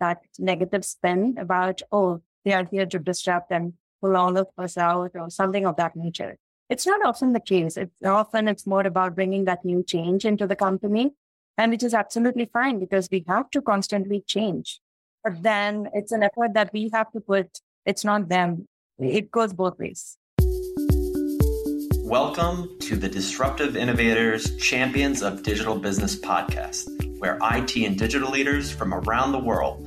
that negative spin about, oh, they are here to disrupt and pull all of us out or something of that nature. It's not often the case. It's often it's more about bringing that new change into the company. And which is absolutely fine because we have to constantly change. But then it's an effort that we have to put. It's not them. It goes both ways. Welcome to the Disruptive Innovators Champions of Digital Business podcast, where IT and digital leaders from around the world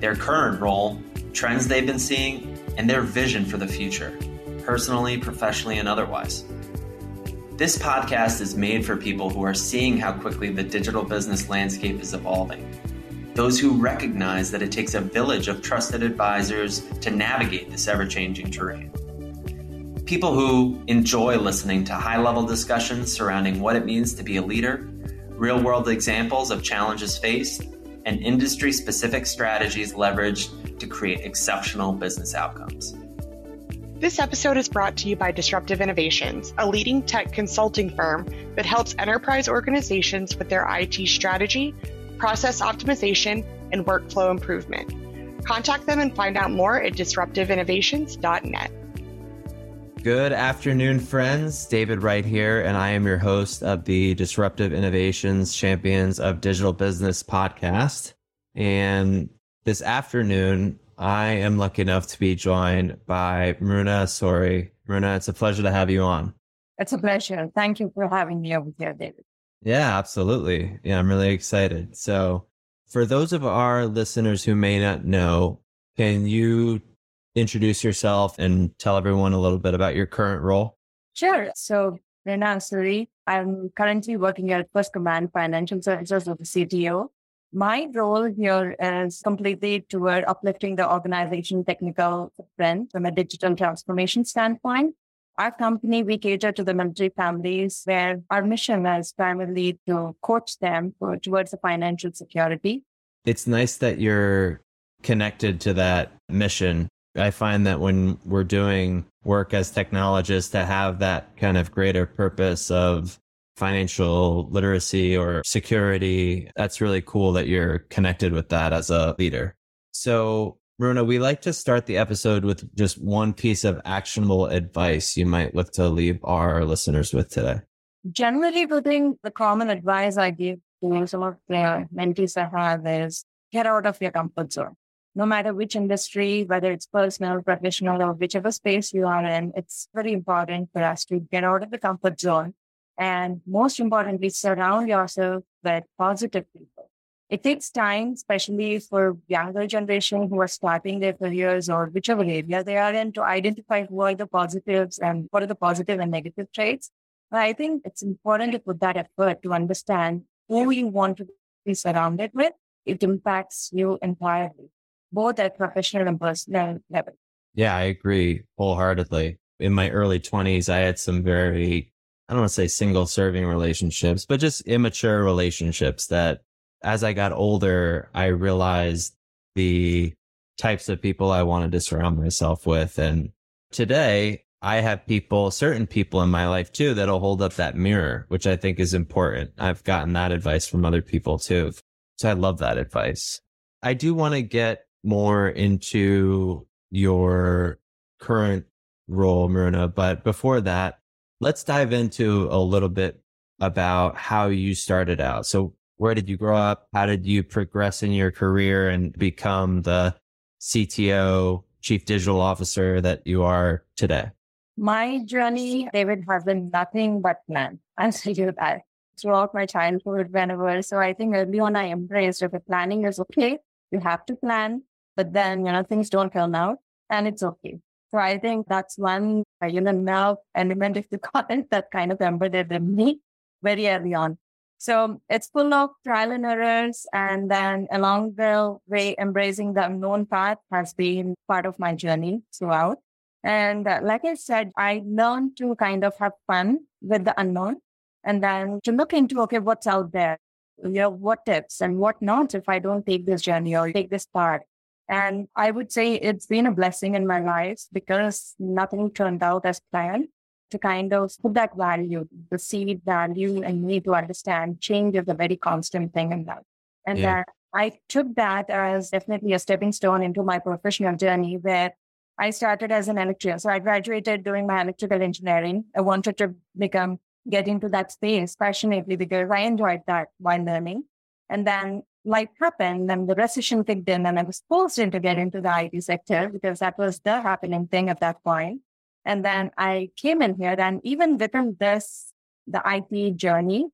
their current role, trends they've been seeing, and their vision for the future personally, professionally, and otherwise. This podcast is made for people who are seeing how quickly the digital business landscape is evolving. Those who recognize that it takes a village of trusted advisors to navigate this ever changing terrain. People who enjoy listening to high level discussions surrounding what it means to be a leader, real world examples of challenges faced, and industry specific strategies leveraged to create exceptional business outcomes. This episode is brought to you by Disruptive Innovations, a leading tech consulting firm that helps enterprise organizations with their IT strategy, process optimization, and workflow improvement. Contact them and find out more at disruptiveinnovations.net. Good afternoon, friends. David Wright here, and I am your host of the Disruptive Innovations Champions of Digital Business podcast. And this afternoon, I am lucky enough to be joined by Mruna Asoori. Mruna, it's a pleasure to have you on. It's a pleasure. Thank you for having me over here, David. Yeah, absolutely. Yeah, I'm really excited. So, for those of our listeners who may not know, can you introduce yourself and tell everyone a little bit about your current role? Sure. So, Mruna Asoori, I'm currently working at First Command Financial Services as the CTO. My role here is completely toward uplifting the organization technical footprint from a digital transformation standpoint. Our company, we cater to the military families where our mission is primarily to coach them for, towards the financial security. It's nice that you're connected to that mission. I find that when we're doing work as technologists to have that kind of greater purpose of financial literacy or security. That's really cool that you're connected with that as a leader. So, Mruna, we like to start the episode with just one piece of actionable advice you might look to leave our listeners with today. Generally, putting the common advice I give to some of the mentees I have is get out of your comfort zone. No matter which industry, whether it's personal, professional, or whichever space you are in, it's very important for us to get out of the comfort zone and most importantly, surround yourself with positive people. It takes time, especially for younger generation who are starting their careers or whichever area they are in to identify who are the positives and what are the positive and negative traits. But I think it's important to put that effort to understand who you want to be surrounded with. It impacts you entirely, both at professional and personal level. Yeah, I agree wholeheartedly. In my early 20s, I had some very I don't want to say single serving relationships, but just immature relationships that as I got older, I realized the types of people I wanted to surround myself with. And today I have people, certain people in my life too, that'll hold up that mirror, which I think is important. I've gotten that advice from other people too. So I love that advice. I do want to get more into your current role, Mruna, but before that, let's dive into a little bit about how you started out. So where did you grow up? How did you progress in your career and become the CTO, chief digital officer that you are today? My journey, David, has been nothing but plan. I'll you that throughout my childhood, whenever. So I think early on I embraced if planning is okay, you have to plan, but then, you know, things don't turn out and it's okay. So I think that's one, uh, you know, now element, if you call it, that kind of embedded in me very early on. So it's full of trial and errors. And then along the way, embracing the unknown path has been part of my journey throughout. And uh, like I said, I learned to kind of have fun with the unknown and then to look into, okay, what's out there? You know, what tips and what not if I don't take this journey or take this path. And I would say it's been a blessing in my life because nothing turned out as planned to kind of put that value, the seed value, and need to understand change is a very constant thing in life. And yeah. that I took that as definitely a stepping stone into my professional journey where I started as an electrician. So I graduated doing my electrical engineering. I wanted to become, get into that space passionately because I enjoyed that while learning. And then life happened and the recession kicked in and I was forced into get into the IT sector because that was the happening thing at that point. And then I came in here and even within this, the IT journey,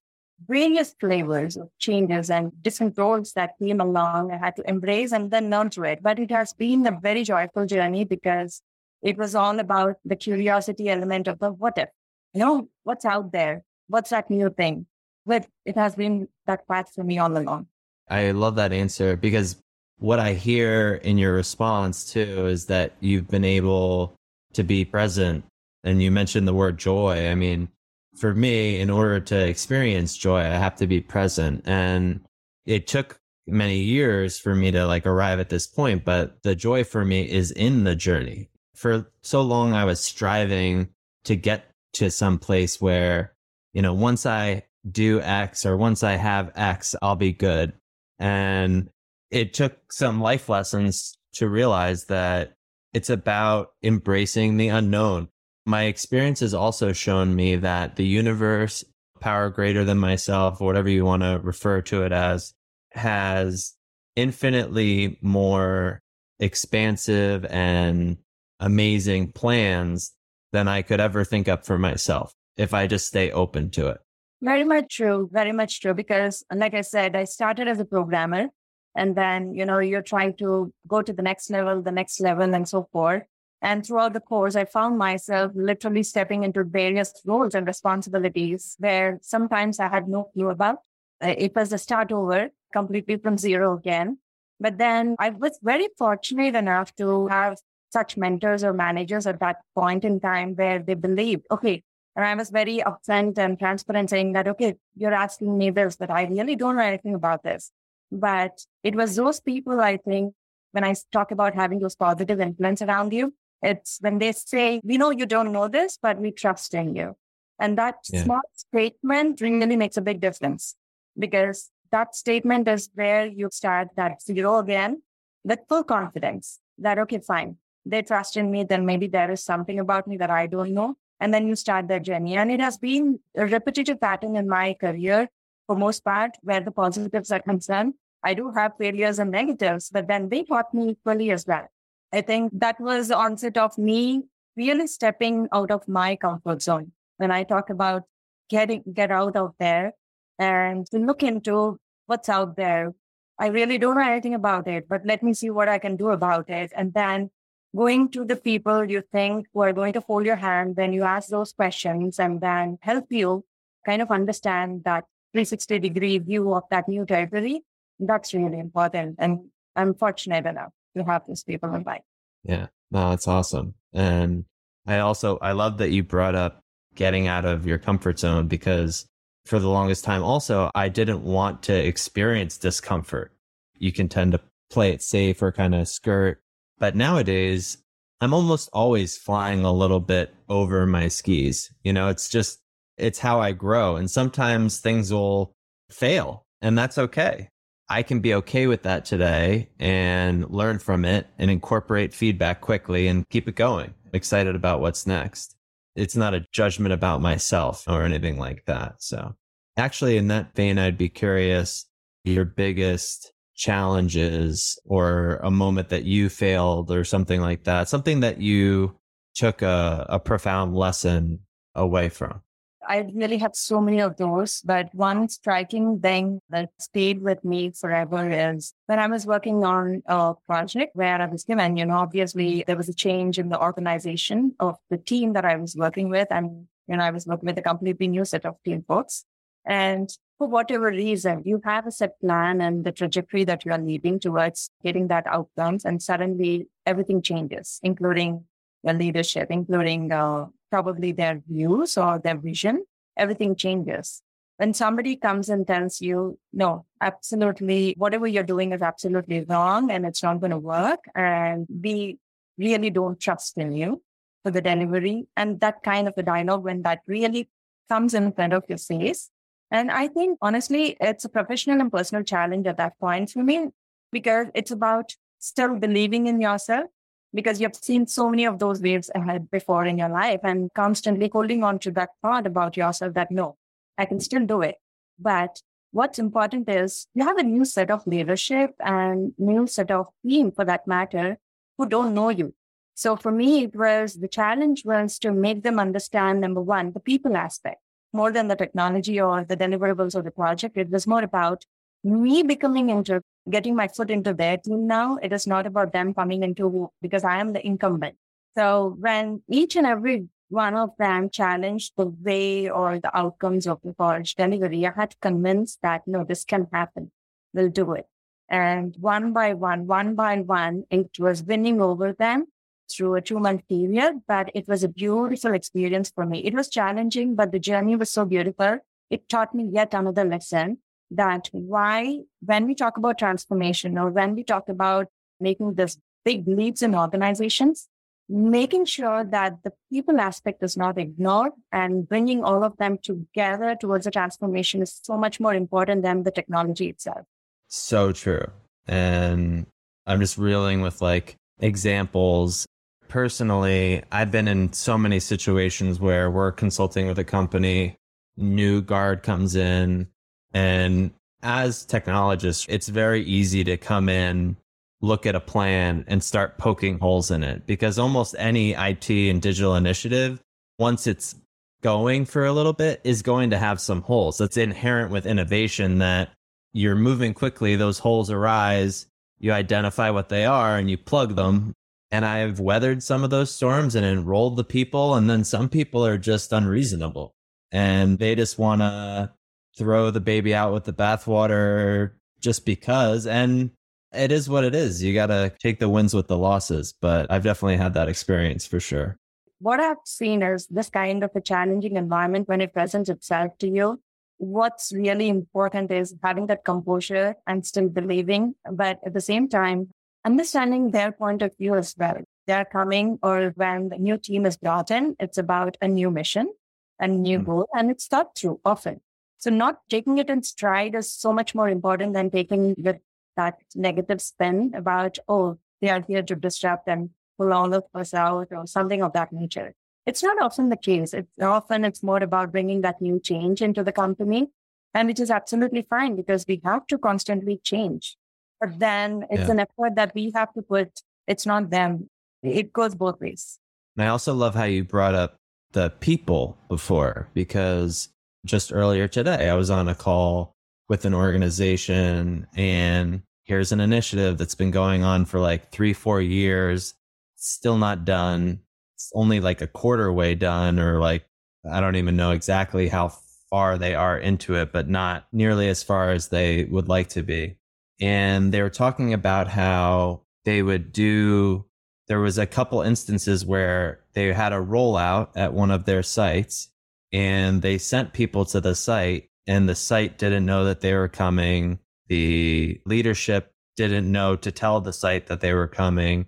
various flavors of changes and different roles that came along I had to embrace and then through it. But it has been a very joyful journey because it was all about the curiosity element of the what if, you know, what's out there? What's that new thing? But it has been that path for me all along. I love that answer because what I hear in your response too is that you've been able to be present. And you mentioned the word joy. I mean, for me, in order to experience joy, I have to be present. And it took many years for me to like arrive at this point, but the joy for me is in the journey. For so long, I was striving to get to some place where, you know, once I do X or once I have X, I'll be good. And it took some life lessons to realize that it's about embracing the unknown. My experience has also shown me that the universe, power greater than myself, whatever you want to refer to it as, has infinitely more expansive and amazing plans than I could ever think up for myself if I just stay open to it. Very much true. Very much true. Because, like I said, I started as a programmer and then, you know, you're trying to go to the next level, the next level, and so forth. And throughout the course, I found myself literally stepping into various roles and responsibilities where sometimes I had no clue about. Uh, it was a start over completely from zero again. But then I was very fortunate enough to have such mentors or managers at that point in time where they believed, okay, and I was very upfront and transparent saying that, okay, you're asking me this, but I really don't know anything about this. But it was those people, I think, when I talk about having those positive influence around you, it's when they say, we know you don't know this, but we trust in you. And that yeah. small statement really makes a big difference because that statement is where you start that zero again with full confidence that, okay, fine. They trust in me. Then maybe there is something about me that I don't know and then you start that journey. And it has been a repetitive pattern in my career for most part, where the positives are concerned. I do have failures and negatives, but then they taught me equally as well. I think that was the onset of me really stepping out of my comfort zone. When I talk about getting, get out of there and to look into what's out there. I really don't know anything about it, but let me see what I can do about it. And then going to the people you think who are going to hold your hand when you ask those questions and then help you kind of understand that 360 degree view of that new territory. That's really important. And I'm fortunate enough to have those people in life. Yeah, no, that's awesome. And I also, I love that you brought up getting out of your comfort zone because for the longest time, also, I didn't want to experience discomfort. You can tend to play it safe or kind of skirt but nowadays, I'm almost always flying a little bit over my skis. You know, it's just, it's how I grow. And sometimes things will fail and that's okay. I can be okay with that today and learn from it and incorporate feedback quickly and keep it going. excited about what's next. It's not a judgment about myself or anything like that. So actually in that vein, I'd be curious your biggest challenges or a moment that you failed or something like that, something that you took a, a profound lesson away from? I really had so many of those, but one striking thing that stayed with me forever is when I was working on a project where I was given, you know, obviously there was a change in the organization of the team that I was working with. And, you know, I was working with a completely new set of team folks. And for whatever reason, you have a set plan and the trajectory that you are leading towards getting that outcomes, and suddenly everything changes, including your leadership, including uh, probably their views or their vision. Everything changes. When somebody comes and tells you, no, absolutely, whatever you're doing is absolutely wrong and it's not going to work, and we really don't trust in you for the delivery, and that kind of a dialogue, when that really comes in front of your face, and I think honestly, it's a professional and personal challenge at that point for me because it's about still believing in yourself because you've seen so many of those waves ahead before in your life and constantly holding on to that thought about yourself that no, I can still do it. But what's important is you have a new set of leadership and new set of team for that matter who don't know you. So for me, it was the challenge was to make them understand number one, the people aspect more than the technology or the deliverables of the project. It was more about me becoming into getting my foot into their team now. It is not about them coming into because I am the incumbent. So when each and every one of them challenged the way or the outcomes of the college delivery, I had to convince that no, this can happen. We'll do it. And one by one, one by one, it was winning over them through a two month period, but it was a beautiful experience for me. It was challenging, but the journey was so beautiful. It taught me yet another lesson that why, when we talk about transformation or when we talk about making this big leaps in organizations, making sure that the people aspect is not ignored and bringing all of them together towards a transformation is so much more important than the technology itself. So true. And I'm just reeling with like examples personally, I've been in so many situations where we're consulting with a company, new guard comes in, and as technologists, it's very easy to come in, look at a plan, and start poking holes in it because almost any IT and digital initiative, once it's going for a little bit, is going to have some holes. That's inherent with innovation that you're moving quickly, those holes arise, you identify what they are, and you plug them and I've weathered some of those storms and enrolled the people. And then some people are just unreasonable and they just want to throw the baby out with the bathwater just because. And it is what it is. You got to take the wins with the losses. But I've definitely had that experience for sure. What I've seen is this kind of a challenging environment when it presents itself to you. What's really important is having that composure and still believing, but at the same time, understanding their point of view as well. They're coming or when the new team is brought in, it's about a new mission, a new mm-hmm. goal, and it's thought through often. So not taking it in stride is so much more important than taking with that negative spin about, oh, they are here to disrupt and pull all of us out or something of that nature. It's not often the case. It's often it's more about bringing that new change into the company. And which is absolutely fine because we have to constantly change. But then it's yeah. an effort that we have to put. It's not them. It goes both ways. And I also love how you brought up the people before because just earlier today I was on a call with an organization and here's an initiative that's been going on for like three, four years, still not done. It's only like a quarter way done, or like, I don't even know exactly how far they are into it, but not nearly as far as they would like to be and they were talking about how they would do there was a couple instances where they had a rollout at one of their sites and they sent people to the site and the site didn't know that they were coming. The leadership didn't know to tell the site that they were coming.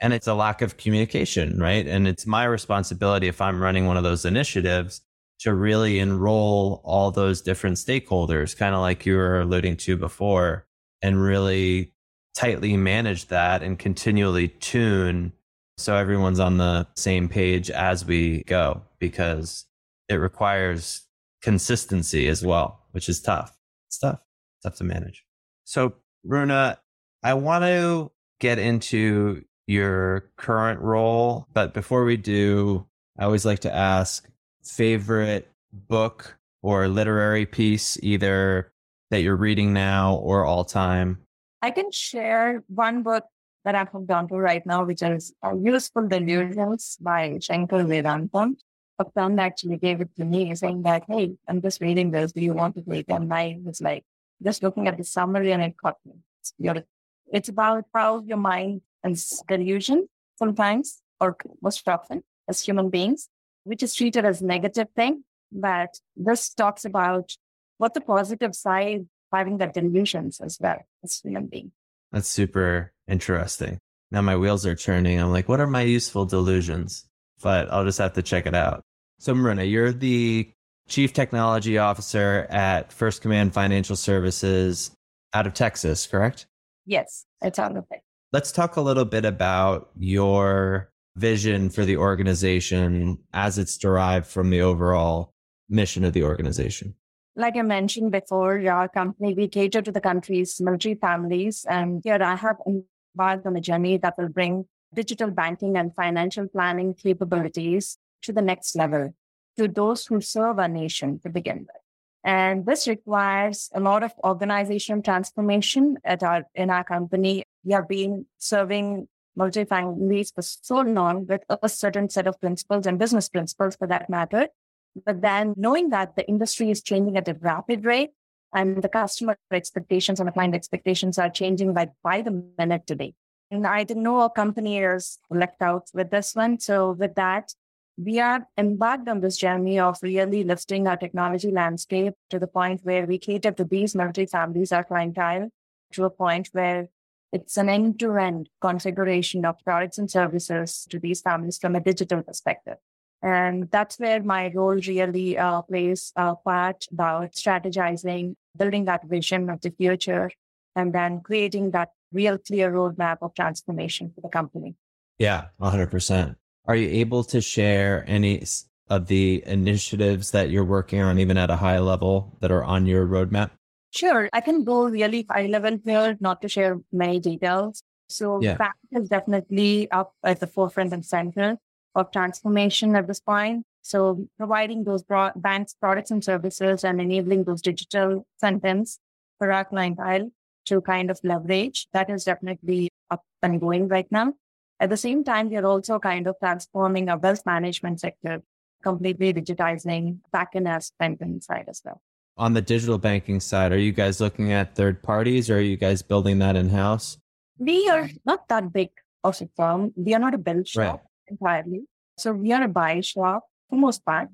And it's a lack of communication right? And it's my responsibility if i'm running one of those initiatives to really enroll all those different stakeholders kind of like you were alluding to before and really tightly manage that and continually tune so everyone's on the same page as we go because it requires consistency as well, which is tough. It's tough. It's tough to manage. So, Runa, I want to get into your current role, but before we do, I always like to ask favorite book or literary piece, either that you're reading now or all time? I can share one book that I'm hooked on to right now, which is uh, Useful Delusions by Shankar Vedantam. a friend actually gave it to me saying that, hey, I'm just reading this. Do you want to read? And I was like, just looking at the summary and it caught me. It's. It's about how your mind is delusion sometimes, or most often as human beings, which is treated as negative thing. But this talks about what the positive side having that delusions as well as human being. That's super interesting. Now my wheels are turning. I'm like, what are my useful delusions? But I'll just have to check it out. So Mruna, you're the chief technology officer at First Command Financial Services out of Texas, correct? Yes, it's out of it. Let's talk a little bit about your vision for the organization as it's derived from the overall mission of the organization. Like I mentioned before, our company, we cater to the country's military families. And here I have embarked on a journey that will bring digital banking and financial planning capabilities to the next level to those who serve our nation to begin with. And this requires a lot of organizational transformation at our, in our company. We have been serving multi families for so long with a certain set of principles and business principles for that matter. But then knowing that the industry is changing at a rapid rate and the customer expectations and the client expectations are changing like by the minute today. And I didn't know a company is left out with this one. So with that, we are embarked on this journey of really lifting our technology landscape to the point where we cater to these military families, our clientele, to a point where it's an end-to-end configuration of products and services to these families from a digital perspective. And that's where my role really uh, plays a part about strategizing, building that vision of the future, and then creating that real clear roadmap of transformation for the company. Yeah, 100%. Are you able to share any of the initiatives that you're working on, even at a high level, that are on your roadmap? Sure. I can go really high level here, not to share many details. So yeah. that is definitely up at the forefront and center of transformation at this point. So providing those broad banks products and services and enabling those digital sentence for our clientele to kind of leverage, that is definitely up and going right now. At the same time, we are also kind of transforming our wealth management sector, completely digitizing back in our banking side as well. On the digital banking side, are you guys looking at third parties or are you guys building that in house? We are not that big of a firm. We are not a build shop right. Entirely. So we are a buy shop for most part.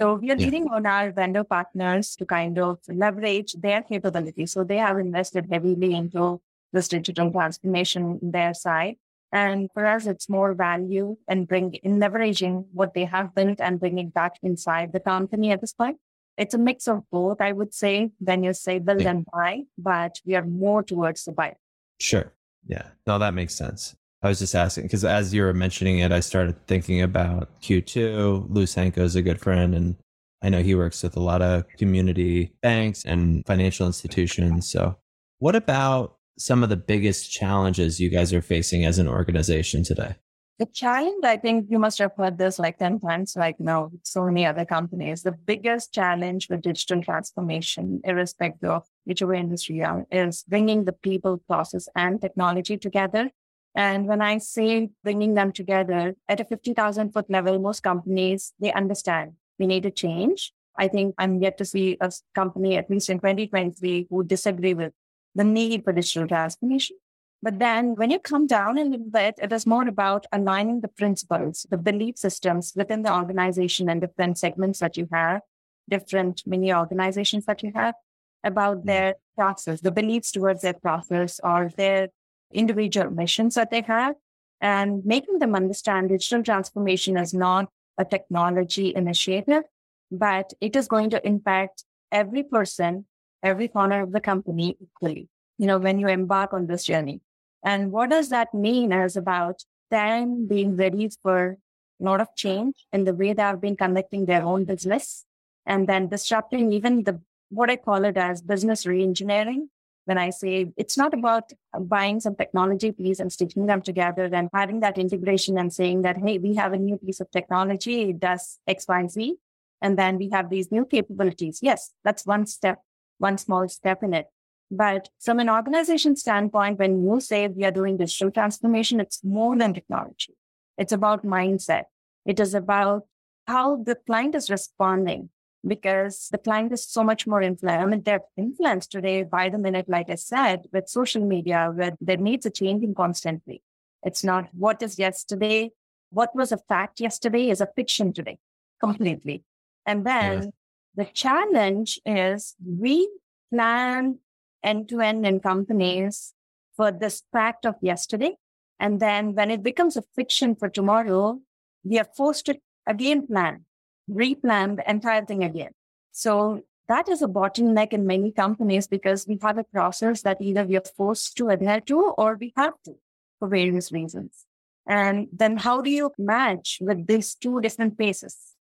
So we are yeah. leading on our vendor partners to kind of leverage their capabilities. So they have invested heavily into this digital transformation their side. And for us, it's more value and bring in leveraging what they have built and bringing that inside the company at this point. It's a mix of both, I would say, when you say build yeah. and buy, but we are more towards the buy. Sure. Yeah. No, that makes sense. I was just asking because as you were mentioning it, I started thinking about Q2. Lou Sanko is a good friend, and I know he works with a lot of community banks and financial institutions. So, what about some of the biggest challenges you guys are facing as an organization today? The challenge, I think you must have heard this like 10 times right now, so many other companies. The biggest challenge with digital transformation, irrespective of whichever industry you are, is bringing the people, process, and technology together. And when I say bringing them together at a 50,000 foot level, most companies, they understand we need to change. I think I'm yet to see a company, at least in 2023, who disagree with the need for digital transformation. But then when you come down a little bit, it is more about aligning the principles, the belief systems within the organization and different segments that you have, different mini organizations that you have about mm. their process, the beliefs towards their process or their individual missions that they have and making them understand digital transformation is not a technology initiative, but it is going to impact every person every corner of the company equally, you know, when you embark on this journey. And what does that mean as about them being ready for a lot of change in the way they have been conducting their own business and then disrupting even the, what I call it as business reengineering. When I say it's not about buying some technology piece and stitching them together and having that integration and saying that, Hey, we have a new piece of technology. It does X, Y, Z. And then we have these new capabilities. Yes, that's one step one small step in it. But from an organization standpoint, when you say we are doing digital transformation, it's more than technology. It's about mindset. It is about how the client is responding because the client is so much more influenced. I mean, they're influenced today by the minute, like I said, with social media, where their needs are changing constantly. It's not what is yesterday, what was a fact yesterday is a fiction today, completely. And then yeah. the challenge is we plan end to end in companies for this fact of yesterday. And then when it becomes a fiction for tomorrow, we are forced to again plan, replan the entire thing again. So that is a bottleneck in many companies because we have a process that either we are forced to adhere to or we have to for various reasons. And then how do you match with these two different paces?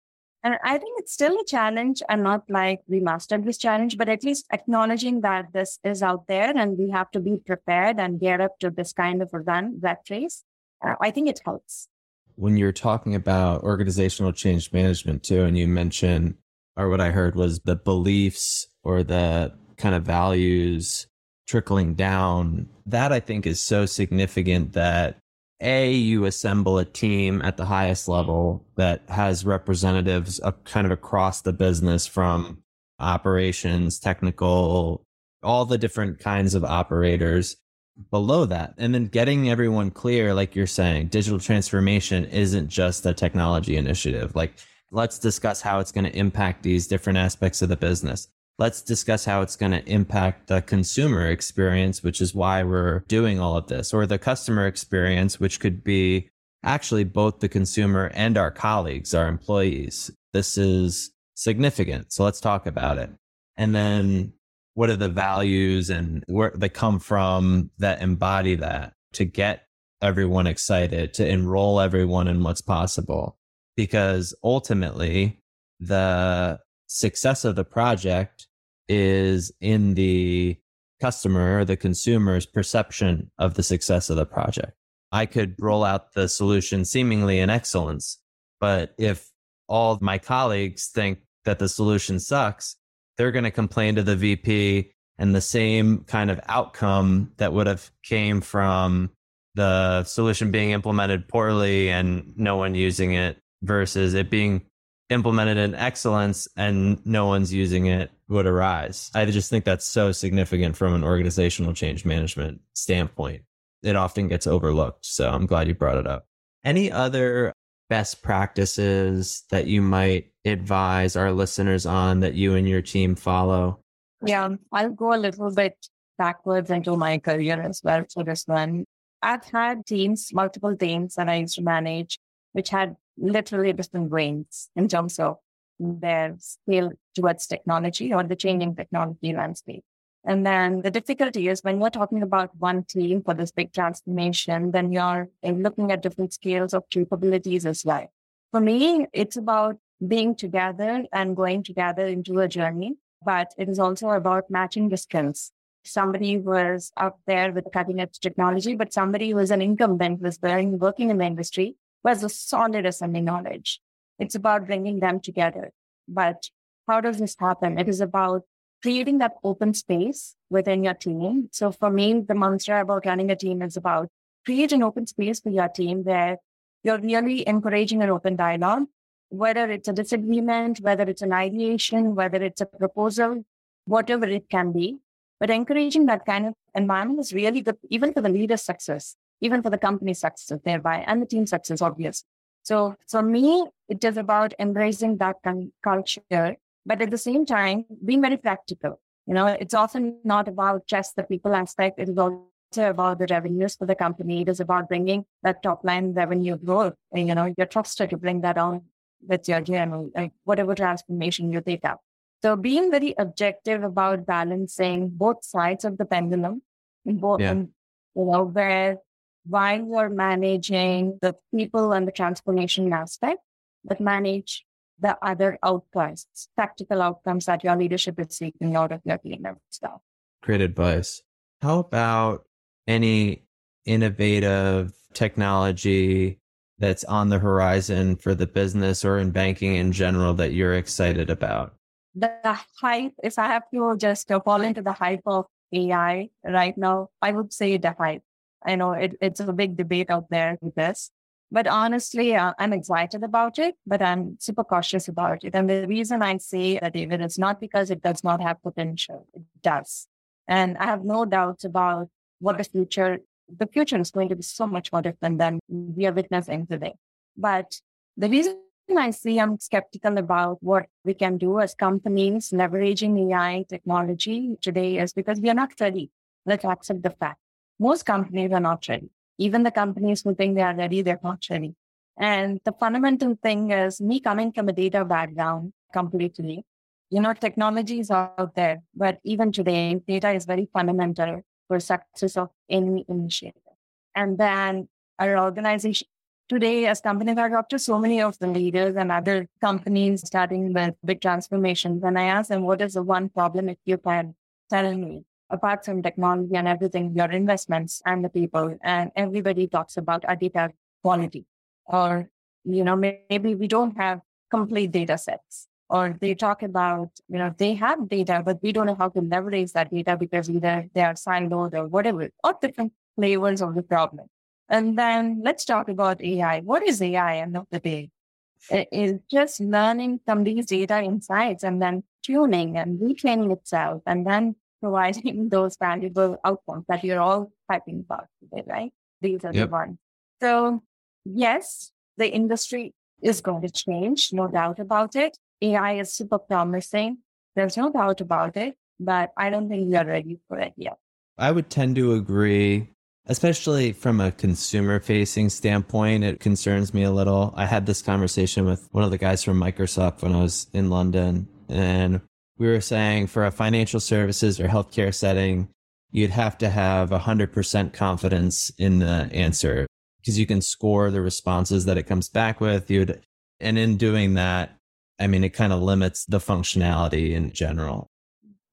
And I think it's still a challenge and not like we mastered this challenge, but at least acknowledging that this is out there and we have to be prepared and gear up to this kind of a run, that race. Uh, I think it helps. When you're talking about organizational change management too, and you mentioned, or what I heard was the beliefs or the kind of values trickling down, that I think is so significant that a you assemble a team at the highest level that has representatives kind of across the business from operations technical all the different kinds of operators below that and then getting everyone clear like you're saying digital transformation isn't just a technology initiative like let's discuss how it's going to impact these different aspects of the business let's discuss how it's going to impact the consumer experience, which is why we're doing all of this, or the customer experience, which could be actually both the consumer and our colleagues, our employees. This is significant. So let's talk about it. And then what are the values and where they come from that embody that to get everyone excited, to enroll everyone in what's possible? Because ultimately, the success of the project is in the customer or the consumer's perception of the success of the project. I could roll out the solution seemingly in excellence, but if all my colleagues think that the solution sucks, they're going to complain to the VP and the same kind of outcome that would have came from the solution being implemented poorly and no one using it versus it being implemented in excellence and no one's using it would arise. I just think that's so significant from an organizational change management standpoint. It often gets overlooked. So I'm glad you brought it up. Any other best practices that you might advise our listeners on that you and your team follow? Yeah, I'll go a little bit backwards into my career as well for this one. I've had teams, multiple teams that I used to manage, which had literally different brains in terms of their skill towards technology or the changing technology landscape. And then the difficulty is when you're talking about one team for this big transformation, then you're eh, looking at different scales of capabilities as well. For me, it's about being together and going together into a journey, but it is also about matching the skills. Somebody was out there with cutting edge technology, but somebody who is an incumbent was working in the industry who has a solid assembly knowledge. It's about bringing them together. But how does this happen? It is about creating that open space within your team. So for me, the mantra about running a team is about create an open space for your team where you're really encouraging an open dialogue, whether it's a disagreement, whether it's an ideation, whether it's a proposal, whatever it can be. But encouraging that kind of environment is really good, even for the leader's success, even for the company's success thereby, and the team success, obviously. So for me, it is about embracing that culture, but at the same time, being very practical. You know, it's often not about just the people aspect. It is also about the revenues for the company. It is about bringing that top line revenue growth. And, you know, you're trusted to bring that on with your journey, like whatever transformation you take up. So being very objective about balancing both sides of the pendulum, both, yeah. you know, where while you're managing the people and the transformation aspect, but manage the other outcomes, practical outcomes that your leadership is seeking out of your team and stuff. Great advice. How about any innovative technology that's on the horizon for the business or in banking in general that you're excited about? The hype, if I have to just fall into the hype of AI right now, I would say the hype. I know it, it's a big debate out there with this. But honestly, I'm excited about it, but I'm super cautious about it. And the reason I say that, David, is not because it does not have potential. It does. And I have no doubt about what the future, the future is going to be so much more different than we are witnessing today. But the reason I see I'm skeptical about what we can do as companies leveraging AI technology today is because we are not ready. Let's accept the fact. Most companies are not ready. Even the companies who think they are ready, they're not ready. And the fundamental thing is me coming from a data background completely. You know, technology is out there, but even today, data is very fundamental for success of any initiative. And then our organization today, as companies, I talk to so many of the leaders and other companies starting with big transformations. And I ask them, what is the one problem if you can tell me? Apart from technology and everything, your investments and the people. And everybody talks about our data quality. Or, you know, maybe we don't have complete data sets. Or they talk about, you know, they have data, but we don't know how to leverage that data because either they are siloed or whatever, or different flavors of the problem. And then let's talk about AI. What is AI end of the day? It's just learning from these data insights and then tuning and retraining itself and then providing those valuable outcomes that you're all typing about today, right? These are yep. the ones. So yes, the industry is going to change, no doubt about it. AI is super promising. There's no doubt about it, but I don't think we are ready for it yet. I would tend to agree, especially from a consumer facing standpoint. It concerns me a little. I had this conversation with one of the guys from Microsoft when I was in London, and we were saying for a financial services or healthcare setting, you'd have to have 100% confidence in the answer because you can score the responses that it comes back with. You'd, and in doing that, I mean, it kind of limits the functionality in general.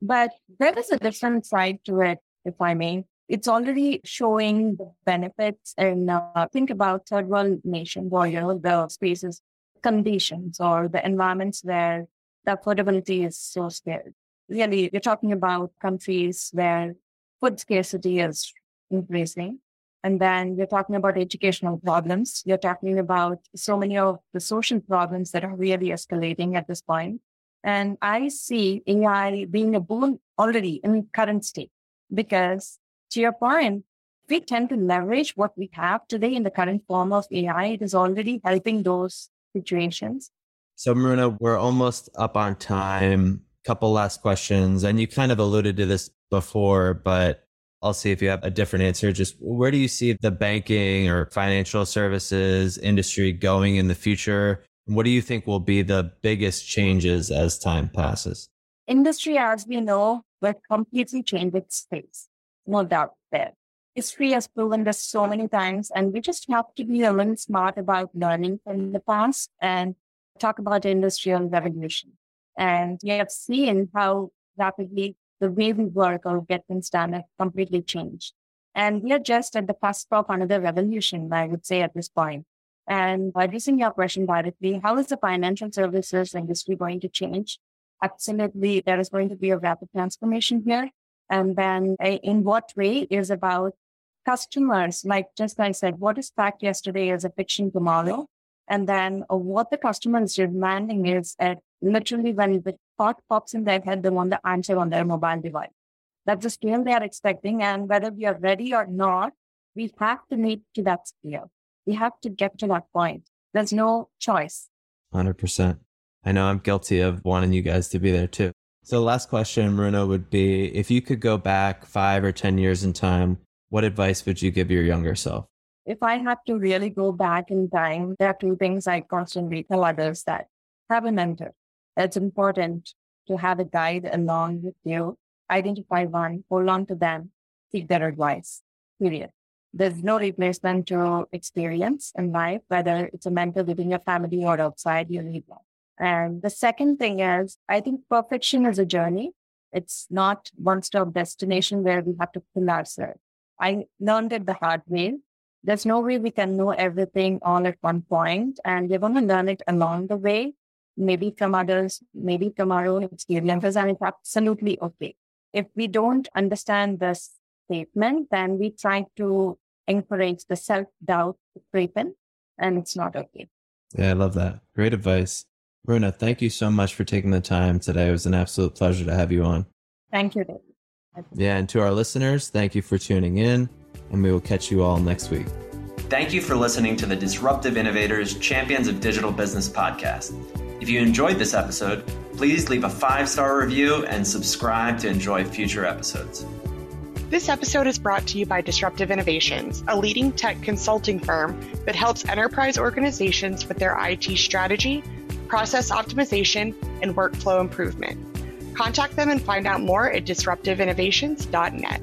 But there is a different side to it, if I may. It's already showing the benefits and uh, think about third world you know, the spaces, conditions or the environments where the affordability is so scarce. Really, you're talking about countries where food scarcity is increasing. And then you're talking about educational problems. You're talking about so many of the social problems that are really escalating at this point. And I see AI being a boon already in current state because to your point, we tend to leverage what we have today in the current form of AI. It is already helping those situations. So, Mruna, we're almost up on time. Couple last questions. And you kind of alluded to this before, but I'll see if you have a different answer. Just where do you see the banking or financial services industry going in the future? What do you think will be the biggest changes as time passes? Industry, as we know, will completely change its space. No doubt there. History has proven this so many times, and we just have to be a little smart about learning from the past and talk about industrial revolution. And we have seen how rapidly the way we work or get things done have completely changed. And we are just at the cusp of another revolution, I would say at this point. And addressing your question directly, how is the financial services industry going to change? Absolutely, there is going to be a rapid transformation here. And then uh, in what way is about customers, like just I said, what is fact yesterday is a fiction tomorrow. And then uh, what the customer is demanding is at literally when the thought pops in their head, they want the answer on their mobile device. That's the scale they are expecting. And whether we are ready or not, we have to meet to that scale. We have to get to that point. There's no choice. 100%. I know I'm guilty of wanting you guys to be there too. So last question, Mruna, would be if you could go back five or 10 years in time, what advice would you give your younger self? If I have to really go back in time, there are two things I constantly tell others that have a mentor. It's important to have a guide along with you. Identify one, hold on to them, seek their advice. Period. There's no replacement to experience in life, whether it's a mentor within your family or outside, you need that. And the second thing is, I think perfection is a journey. It's not one stop destination where we have to pull ourselves. I learned it the hard way there's no way we can know everything all at one point, and we're going to learn it along the way, maybe from others, maybe from our own experiences, and it's absolutely okay. If we don't understand this statement, then we try to encourage the self doubt to creep in. and it's not okay. Yeah, I love that. Great advice. Runa, thank you so much for taking the time today. It was an absolute pleasure to have you on. Thank you, David. Yeah, and to our listeners, thank you for tuning in, and we will catch you all next week. Thank you for listening to the Disruptive Innovators Champions of Digital Business podcast. If you enjoyed this episode, please leave a five star review and subscribe to enjoy future episodes. This episode is brought to you by Disruptive Innovations, a leading tech consulting firm that helps enterprise organizations with their IT strategy, process optimization, and workflow improvement. Contact them and find out more at disruptiveinnovations.net.